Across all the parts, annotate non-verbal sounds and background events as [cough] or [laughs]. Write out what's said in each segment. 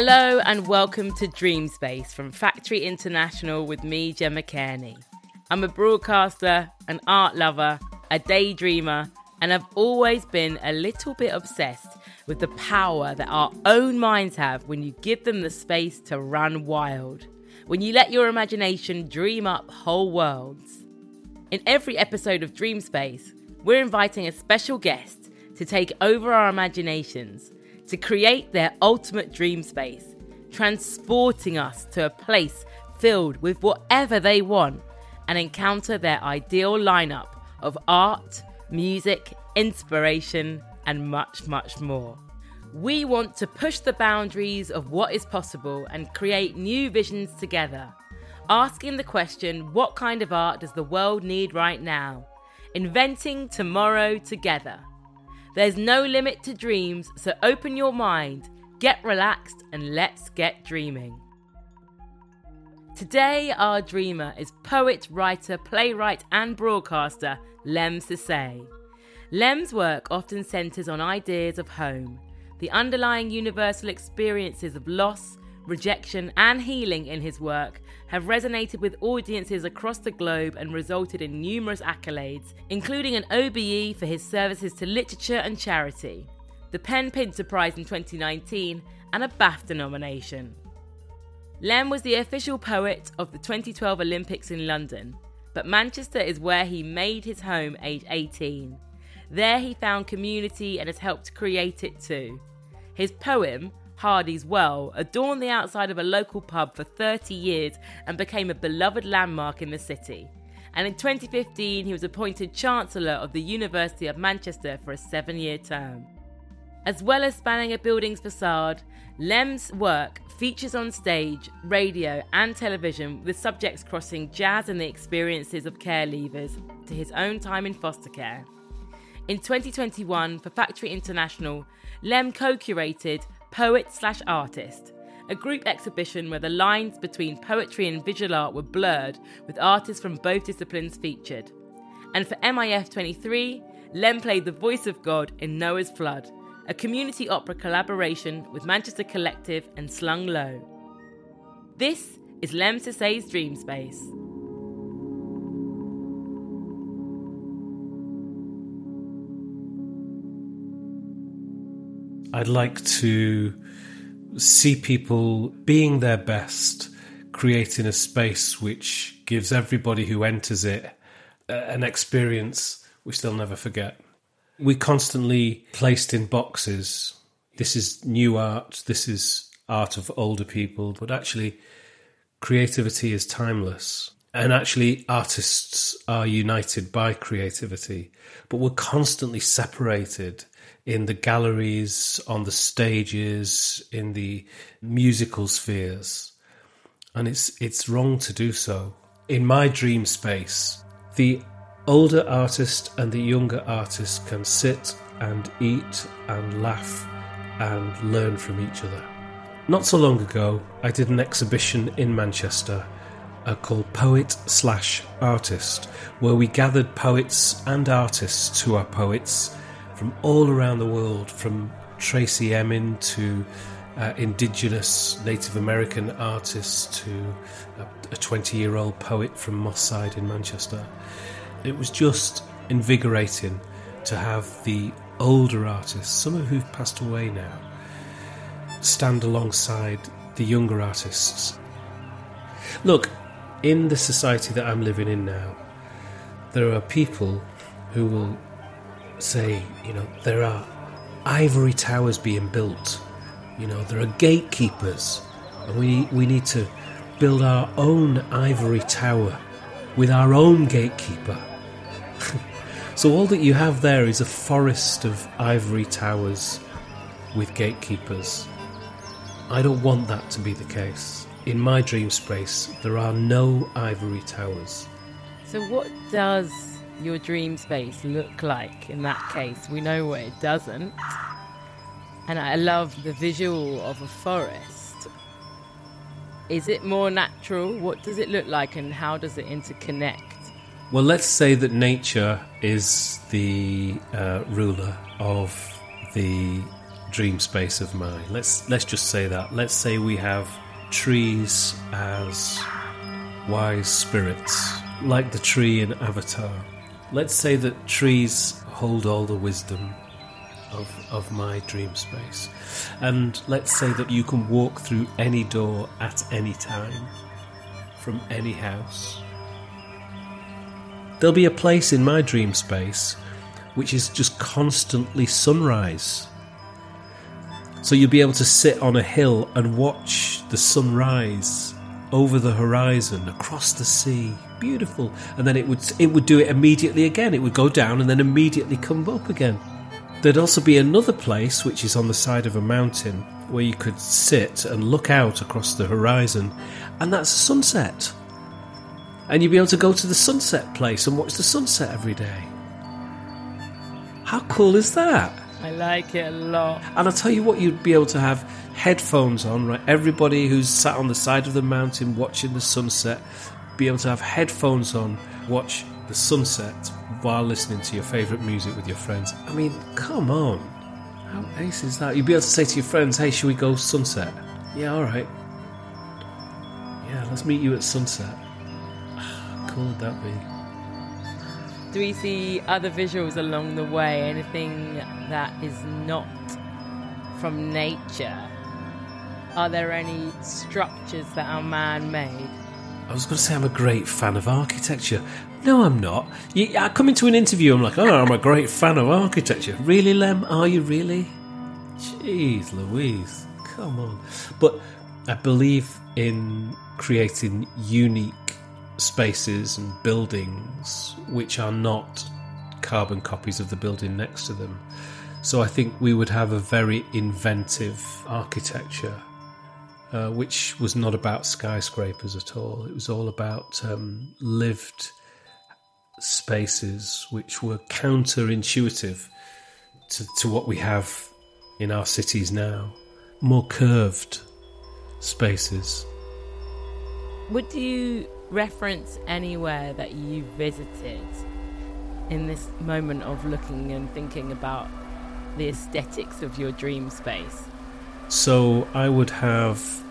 Hello and welcome to Dream Space from Factory International with me, Gemma Cairney. I'm a broadcaster, an art lover, a daydreamer, and I've always been a little bit obsessed with the power that our own minds have when you give them the space to run wild, when you let your imagination dream up whole worlds. In every episode of Dream Space, we're inviting a special guest to take over our imaginations, to create their ultimate dream space, transporting us to a place filled with whatever they want and encounter their ideal lineup of art, music, inspiration, and much, much more. We want to push the boundaries of what is possible and create new visions together. Asking the question, what kind of art does the world need right now? Inventing tomorrow together. There's no limit to dreams, so open your mind, get relaxed, and let's get dreaming. Today, our dreamer is poet, writer, playwright, and broadcaster Lemn Sissay. Lemn's work often centres on ideas of home, the underlying universal experiences of loss, rejection, and healing in his work have resonated with audiences across the globe and resulted in numerous accolades, including an OBE for his services to literature and charity, the PEN Pinter Prize in 2019, and a BAFTA nomination. Lemn was the official poet of the 2012 Olympics in London, but Manchester is where he made his home age 18. There he found community and has helped create it too. His poem, Hardy's Well, adorned the outside of a local pub for 30 years and became a beloved landmark in the city. And in 2015, he was appointed Chancellor of the University of Manchester for a seven year term. As well as spanning a building's facade, Lemn's work features on stage, radio, and television with subjects crossing jazz and the experiences of care leavers to his own time in foster care. In 2021, for Factory International, Lemn co curated Poet Slash Artist, a group exhibition where the lines between poetry and visual art were blurred with artists from both disciplines featured. And for MIF 23, Lemn played the voice of God in Noah's Flood, a community opera collaboration with Manchester Collective and Slung Low. This is Lemn Sissay's Dream Space. I'd like to see people being their best, creating a space which gives everybody who enters it uh, an experience which they'll never forget. We're constantly placed in boxes. This is new art, this is art of older people, but actually, creativity is timeless. And actually, artists are united by creativity, but we're constantly separated in the galleries, on the stages, in the musical spheres. And it's, it's wrong to do so. In my dream space, the older artist and the younger artist can sit and eat and laugh and learn from each other. Not so long ago, I did an exhibition in Manchester uh, called Poet Slash Artist, where we gathered poets and artists who are poets from all around the world, from Tracey Emin to uh, indigenous Native American artists to a 20 year old poet from Moss Side in Manchester. It was just invigorating to have the older artists, some of who've passed away now, stand alongside the younger artists. Look, in the society that I'm living in now, there are people who will say, you know, there are ivory towers being built. You know, there are gatekeepers, and we we need to build our own ivory tower with our own gatekeeper. [laughs] so all that you have there is a forest of ivory towers with gatekeepers. I don't want that to be the case. In my dream space, there are no ivory towers. So, what does your dream space look like in that case? We know what it doesn't. And I love the visual of a forest. Is it more natural? What does it look like and how does it interconnect? Well, let's say that nature is the uh, ruler of the dream space of mine. Let's let's just say that. Let's say we have trees as wise spirits, like the tree in Avatar. Let's say that trees hold all the wisdom of, of my dream space. And let's say that you can walk through any door at any time, from any house. There'll be a place in my dream space which is just constantly sunrise. So you'll be able to sit on a hill and watch the sunrise over the horizon across the sea. Beautiful. And then it would it would do it immediately again. It would go down and then immediately come up again. There'd also be another place which is on the side of a mountain where you could sit and look out across the horizon, and that's a sunset. And you'd be able to go to the sunset place and watch the sunset every day. How cool is that? I like it a lot. And I'll tell you what, you'd be able to have headphones on, right? Everybody who's sat on the side of the mountain watching the sunset, be able to have headphones on, watch the sunset while listening to your favourite music with your friends. I mean, come on. How ace is that? You'd be able to say to your friends, hey, should we go sunset? Yeah, alright. Yeah, let's meet you at sunset. Ah, how cool would that be? Do we see other visuals along the way? Anything that is not from nature? Are there any structures that are man made? I was going to say I'm a great fan of architecture. No, I'm not. You, I come into an interview, I'm like, oh, I'm a great fan of architecture. Really, Lemn? Are you really? Jeez, Louise, come on. But I believe in creating unique spaces and buildings which are not carbon copies of the building next to them. So I think we would have a very inventive architecture uh, which was not about skyscrapers at all. It was all about um, lived spaces which were counterintuitive to, to what we have in our cities now. More curved spaces. Would you reference anywhere that you visited in this moment of looking and thinking about the aesthetics of your dream space? So I would have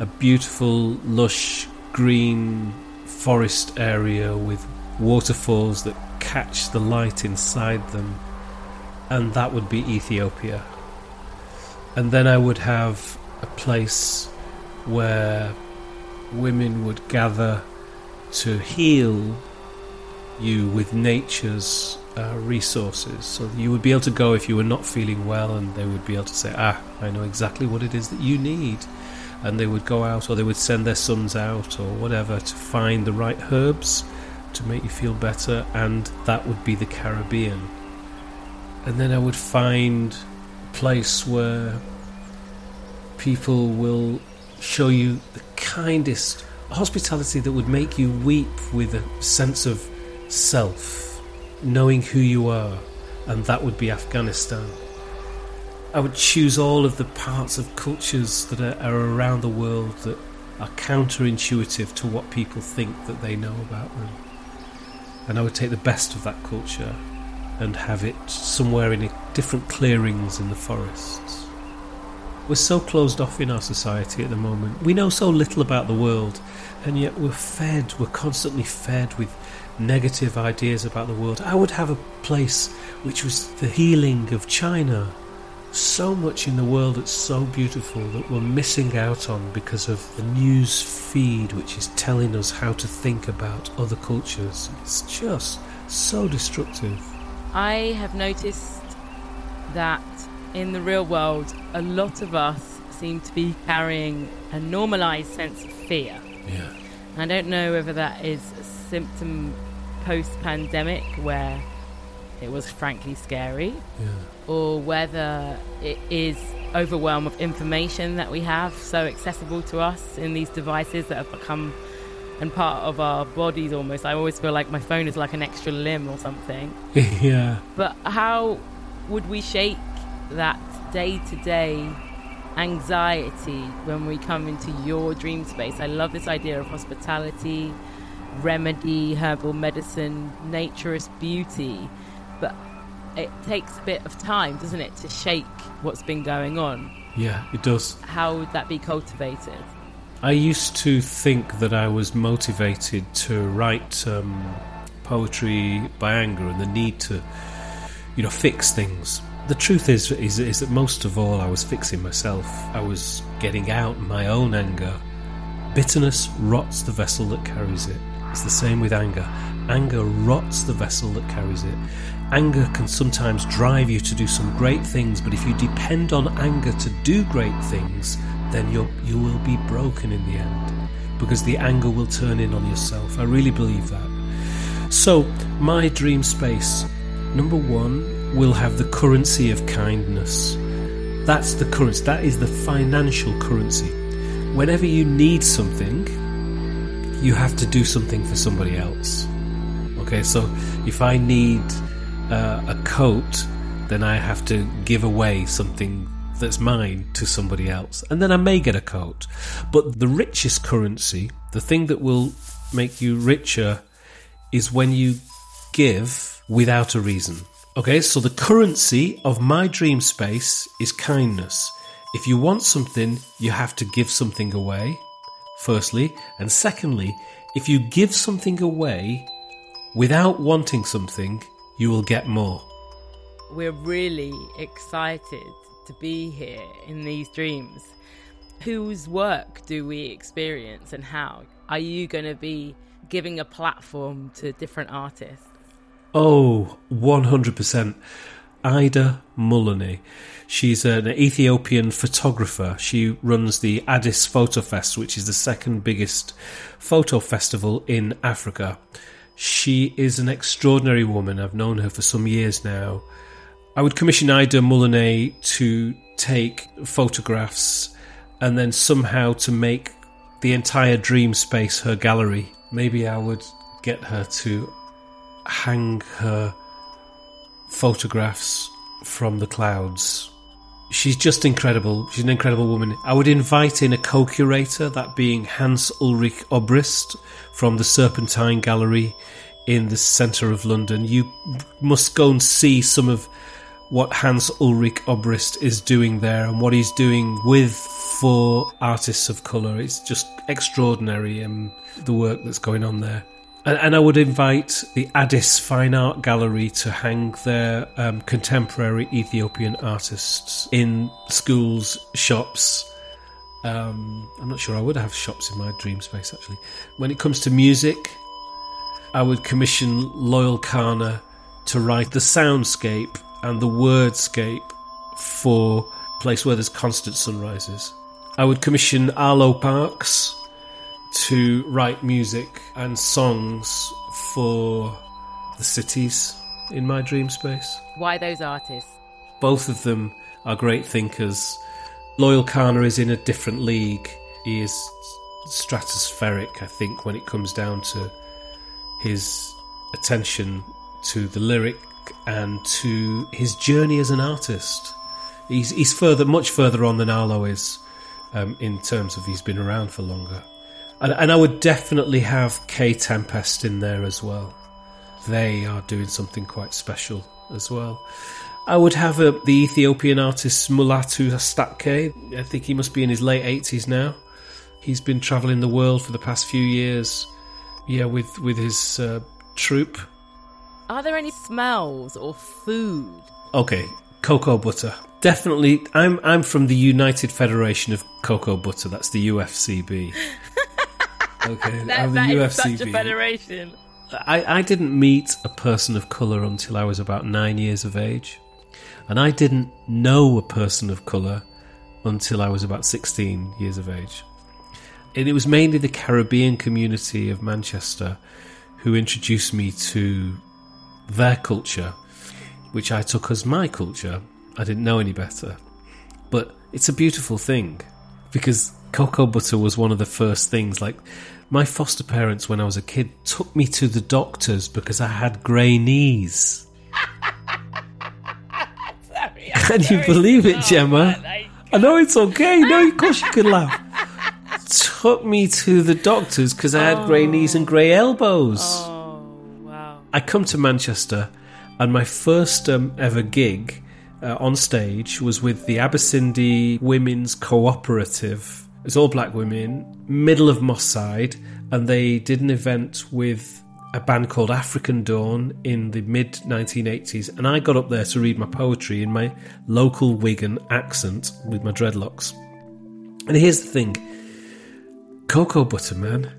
a beautiful, lush, green forest area with waterfalls that catch the light inside them, and that would be Ethiopia. And then I would have a place where women would gather to heal you with nature's uh, resources. So you would be able to go if you were not feeling well, and they would be able to say, Ah, I know exactly what it is that you need. And they would go out, or they would send their sons out, or whatever, to find the right herbs to make you feel better, and that would be the Caribbean. And then I would find a place where people will show you the kindest hospitality that would make you weep with a sense of self, knowing who you are, and that would be Afghanistan. I would choose all of the parts of cultures that are, are around the world that are counterintuitive to what people think that they know about them. And I would take the best of that culture and have it somewhere in different clearings in the forests. We're so closed off in our society at the moment. We know so little about the world, and yet we're fed, we're constantly fed with negative ideas about the world. I would have a place which was the healing of China. So much in the world that's so beautiful that we're missing out on because of the news feed which is telling us how to think about other cultures. It's just so destructive. I have noticed that in the real world, a lot of us seem to be carrying a normalized sense of fear. Yeah. I don't know whether that is a symptom post pandemic where it was frankly scary, Yeah. or whether it is overwhelm of information that we have so accessible to us in these devices that have become and part of our bodies almost. I always feel like my phone is like an extra limb or something. [laughs] yeah. But how would we shake that day to day anxiety when we come into your dream space? I love this idea of hospitality, remedy, herbal medicine, naturist beauty. But it takes a bit of time, doesn't it, to shake what's been going on. Yeah, it does. How would that be cultivated? I used to think that I was motivated to write um, poetry by anger and the need to, you know, fix things. The truth is, is, is that most of all, I was fixing myself. I was getting out my own anger. Bitterness rots the vessel that carries it. It's the same with anger. Anger rots the vessel that carries it. Anger can sometimes drive you to do some great things, but if you depend on anger to do great things, then you you will be broken in the end because the anger will turn in on yourself. I really believe that. So, my dream space, number one, will have the currency of kindness. That's the currency, that is the financial currency. Whenever you need something, you have to do something for somebody else. Okay, so if I need uh, a coat, then I have to give away something that's mine to somebody else. And then I may get a coat. But the richest currency, the thing that will make you richer, is when you give without a reason. Okay, so the currency of my dream space is kindness. If you want something, you have to give something away, firstly. And secondly, if you give something away without wanting something, you will get more. We're really excited to be here in these dreams. Whose work do we experience and how? Are you going to be giving a platform to different artists? Oh, 100%. Aida Muluneh. She's an Ethiopian photographer. She runs the Addis Foto Fest, which is the second biggest photo festival in Africa. She is an extraordinary woman. I've known her for some years now. I would commission Aida Muluneh to take photographs and then somehow to make the entire dream space her gallery. Maybe I would get her to hang her photographs from the clouds. She's just incredible. She's an incredible woman. I would invite in a co curator, that being Hans Ulrich Obrist from the Serpentine Gallery in the centre of London. You must go and see some of what Hans Ulrich Obrist is doing there and what he's doing with for artists of colour. It's just extraordinary um, the work that's going on there. And, and, I would invite the Addis Fine Art Gallery to hang their um, contemporary Ethiopian artists in schools, shops. Um, I'm not sure I would have shops in my dream space actually. When it comes to music, I would commission Loyle Carner to write the soundscape and the wordscape for place where there's constant sunrises. I would commission Arlo Parks to write music and songs for the cities in my dream space. Why those artists? Both of them are great thinkers. Loyle Carner is in a different league. He is stratospheric, I think, when it comes down to his attention to the lyric and to his journey as an artist. He's, he's further, much further on than Arlo is um, in terms of he's been around for longer. And, and I would definitely have Kae Tempest in there as well. They are doing something quite special as well. I would have a, the Ethiopian artist Mulatu Astatke. I think he must be in his late 80s now. He's been travelling the world for the past few years, yeah, with, with his uh, troupe are there any smells or food? Okay, cocoa butter. Definitely, I'm I'm from the United Federation of Cocoa Butter. That's the UFCB. [laughs] Okay, [laughs] that, I'm the that Is such a federation. I, I didn't meet a person of colour until I was about nine years of age. And I didn't know a person of colour until I was about 16 years of age. And it was mainly the Caribbean community of Manchester who introduced me to their culture, which I took as my culture. I didn't know any better. But it's a beautiful thing because cocoa butter was one of the first things. Like, my foster parents, when I was a kid, took me to the doctors because I had grey knees. sorry, [laughs] Can you believe it, Gemma? I know it's okay. No, of course you can laugh. Took me to the doctors because I had grey knees and grey elbows. Oh. I come to Manchester And my first um, ever gig uh, on stage was with the Abasindi Women's Cooperative. It's all black women, middle of Moss Side, and they did an event with a band called African Dawn in the mid 1980s, and I got up there to read my poetry in my local Wigan accent with my dreadlocks. And here's the thing cocoa butter, man.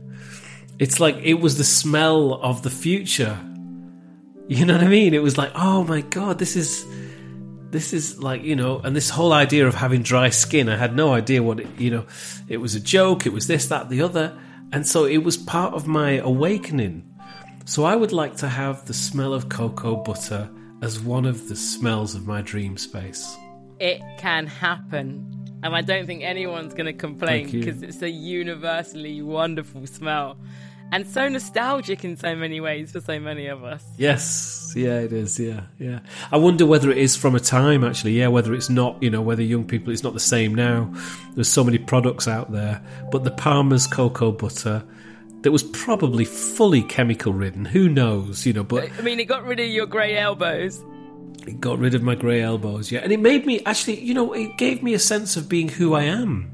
It's like it was the smell of the future. You know what I mean? It was like, oh my god, this is this is like you know and this whole idea of having dry skin i had no idea what it, you know it was a joke it was this that the other and so it was part of my awakening so I would like to have the smell of cocoa butter as one of the smells of my dream space. It can happen. And I don't think anyone's going to complain because it's a universally wonderful smell and so nostalgic in so many ways for so many of us. Yes, yeah, it is. Yeah, yeah. I wonder whether it is from a time actually. Yeah, whether it's not. You know, whether young people it's not the same now. There's so many products out there, but the Palmer's cocoa butter that was probably fully chemical ridden. Who knows, you know? But I mean, it got rid of your grey elbows. It got rid of my grey elbows, yeah, and it made me actually, you know, it gave me a sense of being who I am.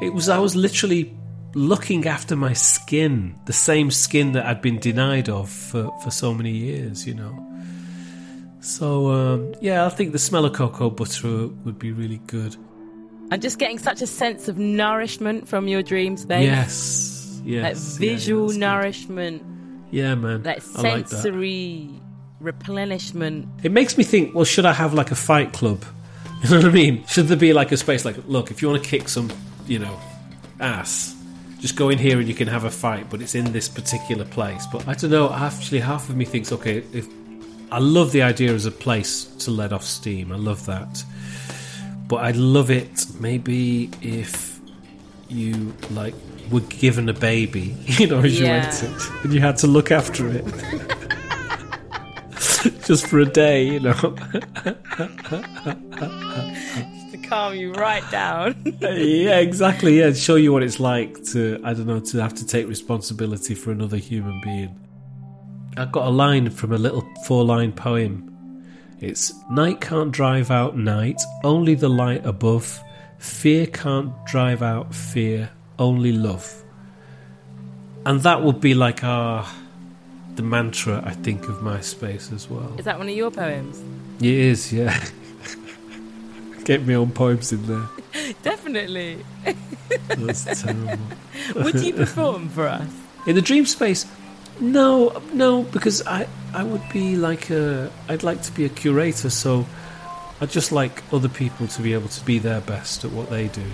It was I was literally looking after my skin, the same skin that I'd been denied of for, for so many years, you know. So um, yeah, I think the smell of cocoa butter would be really good. I'm just getting such a sense of nourishment from your dreams, space. Yes, yes, that visual yeah, nourishment. Yeah, man. That sensory like that. replenishment. It makes me think. Well, should I have like a fight club? [laughs] You know what I mean? Should there be like a space like, look, if you want to kick some, you know, ass, just go in here and you can have a fight, but it's in this particular place. But I don't know. Actually, half of me thinks, okay, if I love the idea as a place to let off steam, I love that. But I'd love it maybe if you like were given a baby, [laughs] you know, as yeah. you ate it, and you had to look after it. [laughs] Just for a day, you know. [laughs] Calm you right down. [laughs] yeah, exactly. Yeah, show you what it's like to, I don't know, to have to take responsibility for another human being. I've got a line from a little four line poem. It's Night can't drive out night, only the light above. Fear can't drive out fear, only love. And that would be like our the mantra I think of MySpace as well. Is that one of your poems? It is, yeah. [laughs] Get my own poems in there. [laughs] Definitely. [laughs] That's terrible. [laughs] would you perform for us? In the dream space? No, no, because I I would be like a I'd like to be a curator, so I'd just like other people to be able to be their best at what they do.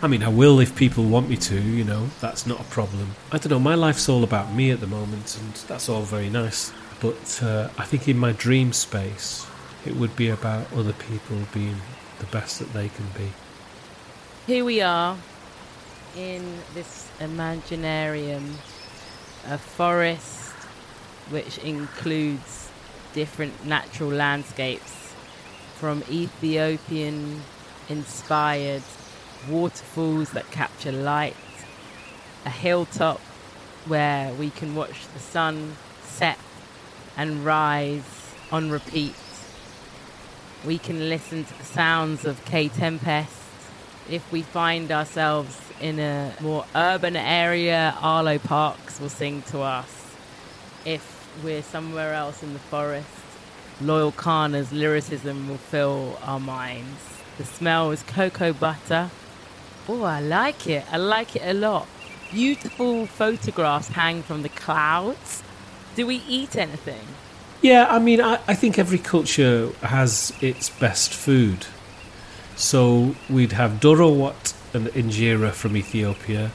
I mean, I will if people want me to, you know, that's not a problem. I don't know, my life's all about me at the moment, and that's all very nice. But uh, I think in my dream space, it would be about other people being the best that they can be. Here we are in this imaginarium, a forest which includes different natural landscapes from Ethiopian inspired waterfalls that capture light, a hilltop where we can watch the sun set and rise on repeat. We can listen to the sounds of Kae Tempest. If we find ourselves in a more urban area, Arlo Parks will sing to us. If we're somewhere else in the forest, Loyle Carner's lyricism will fill our minds. The smell is cocoa butter Oh, I like it. I like it a lot. Beautiful photographs hang from the clouds. Do we eat anything? Yeah, I mean, I, I think every culture has its best food. So we'd have dorowat and injera from Ethiopia.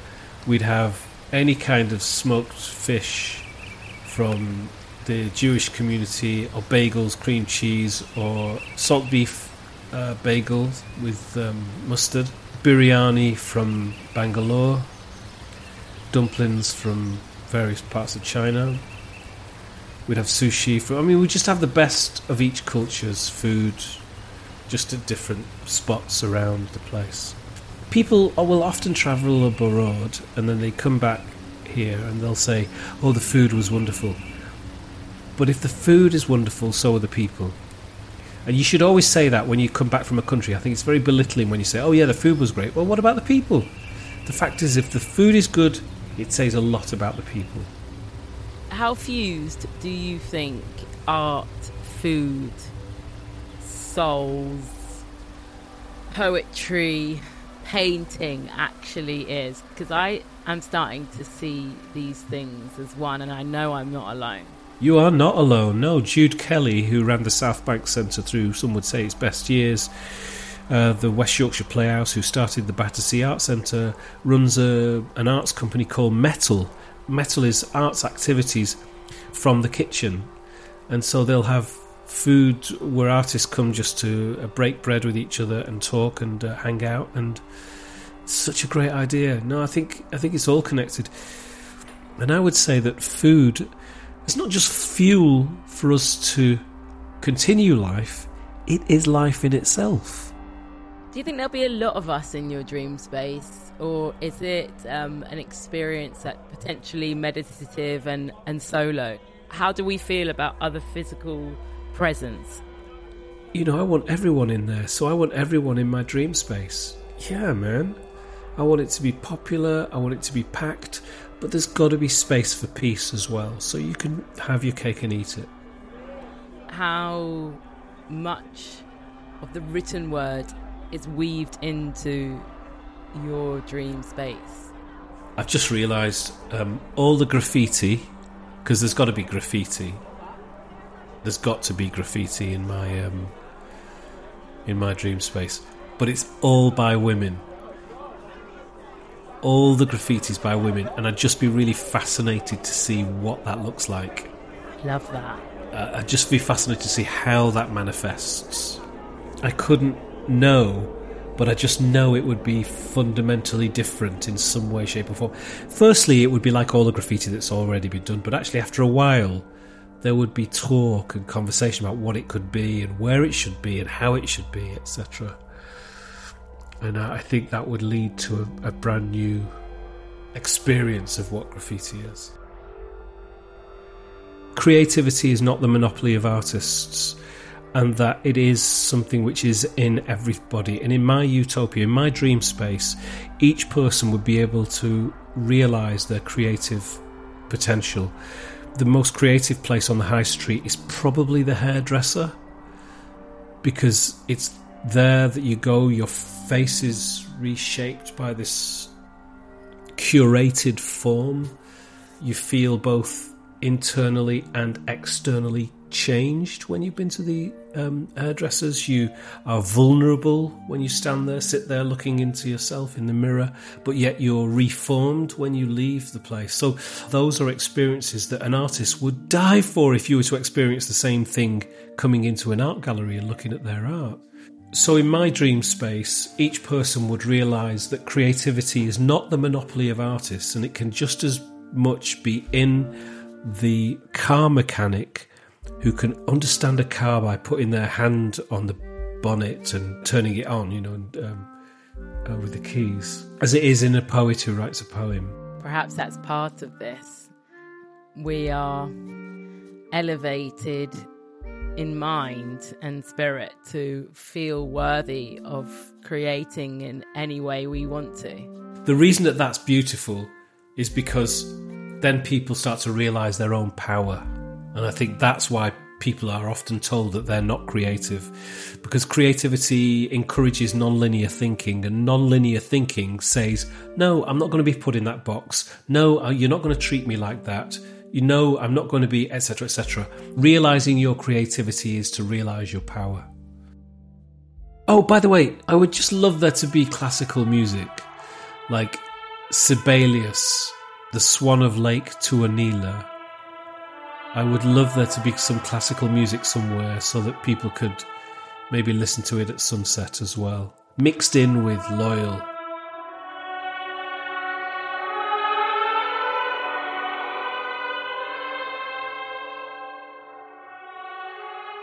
We'd have any kind of smoked fish from the Jewish community, or bagels, cream cheese, or salt beef uh, bagels with um, mustard biryani from Bangalore, dumplings from various parts of China. We'd have sushi. For, I mean, we just have the best of each culture's food, just at different spots around the place. People will often travel abroad and then they come back here and they'll say, "Oh, the food was wonderful." But if the food is wonderful, so are the people. And you should always say that when you come back from a country. I think it's very belittling when you say, oh, yeah, the food was great. Well, what about the people? The fact is, if the food is good, it says a lot about the people. How fused do you think art, food, souls, poetry, painting actually is? Because I am starting to see these things as one, and I know I'm not alone. You are not alone. No, Jude Kelly, who ran the South Bank Centre through some would say its best years, uh, the West Yorkshire Playhouse, who started the Battersea Art Centre, runs a, an arts company called Metal. Metal is arts activities from the kitchen, and so they'll have food where artists come just to uh, break bread with each other and talk and uh, hang out. And such a great idea. No, I think I think it's all connected, and I would say that food it's not just fuel for us to continue life, it is life in itself. Do you think there'll be a lot of us in your dream space? Or is it um, an experience that potentially meditative and, and solo? How do we feel about other physical presence? You know, I want everyone in there, so I want everyone in my dream space. Yeah, man. I want it to be popular, I want it to be packed, but there's got to be space for peace as well, so you can have your cake and eat it. How much of the written word is weaved into your dream space? I've just realised um, all the graffiti, because there's got to be graffiti. There's got to be graffiti in my um, in my dream space, but it's all by women all the graffitis by women, and I'd just be really fascinated to see what that looks like. Love that. Uh, I'd just be fascinated to see how that manifests. I couldn't know, but I just know it would be fundamentally different in some way, shape, or form. Firstly, it would be like all the graffiti that's already been done, but actually, after a while, there would be talk and conversation about what it could be and where it should be and how it should be, etc. And I think that would lead to a, a brand new experience of what graffiti is. Creativity is not the monopoly of artists, and that it is something which is in everybody. And in my utopia, in my dream space, each person would be able to realize their creative potential. The most creative place on the high street is probably the hairdresser because it's there that you go, your face is reshaped by this curated form. You feel both internally and externally changed when you've been to the um, hairdressers. You are vulnerable when you stand there, sit there looking into yourself in the mirror, but yet you're reformed when you leave the place. So, those are experiences that an artist would die for if you were to experience the same thing coming into an art gallery and looking at their art. So, in my dream space, each person would realize that creativity is not the monopoly of artists, and it can just as much be in the car mechanic who can understand a car by putting their hand on the bonnet and turning it on, you know, and, um, uh, with the keys, as it is in a poet who writes a poem. Perhaps that's part of this. We are elevated in mind and spirit to feel worthy of creating in any way we want to. The reason that that's beautiful is because then people start to realize their own power. And I think that's why people are often told that they're not creative because creativity encourages non-linear thinking and non-linear thinking says no i'm not going to be put in that box no uh, you're not going to treat me like that you know I'm not going to be, etc., etc. Realizing your creativity is to realize your power. Oh, by the way, I would just love there to be classical music, like Sibelius, the Swan of Lake Tuonela. I would love there to be some classical music somewhere so that people could maybe listen to it at sunset as well, mixed in with Loyle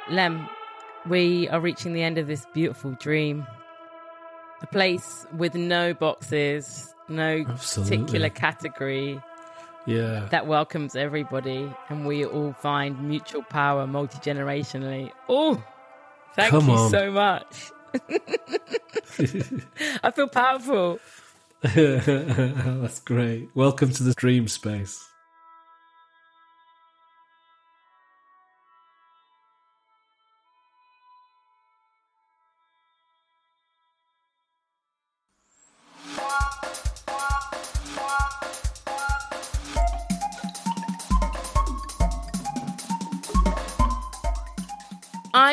Lemn, we are reaching the end of this beautiful dream. A place with no boxes, no Absolutely. particular category. Yeah. that welcomes everybody and we all find mutual power multi generationally. Oh, thank Come you on. so much. [laughs] I feel powerful. [laughs] That's great. Welcome to the dream space.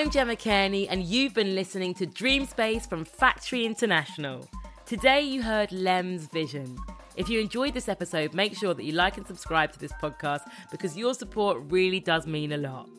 I'm Gemma Cairney, and you've been listening to Dream Space from Factory International. Today, you heard Lemn's vision. If you enjoyed this episode, make sure that you like and subscribe to this podcast because your support really does mean a lot.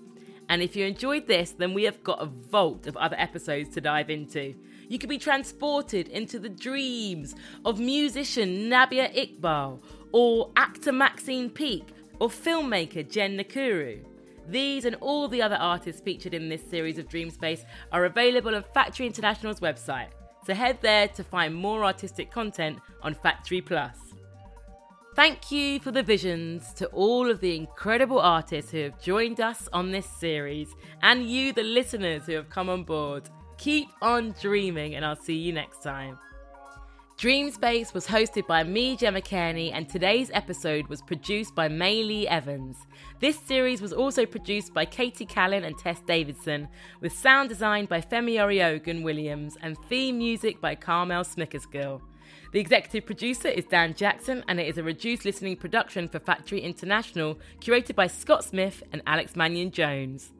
And if you enjoyed this, then we have got a vault of other episodes to dive into. You could be transported into the dreams of musician Nabihah Iqbal, or actor Maxine Peake, or filmmaker Jenn Nkiru. These and all the other artists featured in this series of Dream Space are available on Factory International's website. So head there to find more artistic content on Factory Plus. Thank you for the visions to all of the incredible artists who have joined us on this series, and you, the listeners who have come on board. Keep on dreaming, and I'll see you next time. Dream Space was hosted by me, Gemma Cairney, and today's episode was produced by Maylee Evans. This series was also produced by Katie Callan and Tess Davidson, with sound design by Femi Oriogun Williams and theme music by Carmel Smickersgill. The executive producer is Dan Jackson, and it is a reduced listening production for Factory International, curated by Scott Smith and Alex Mannion Jones.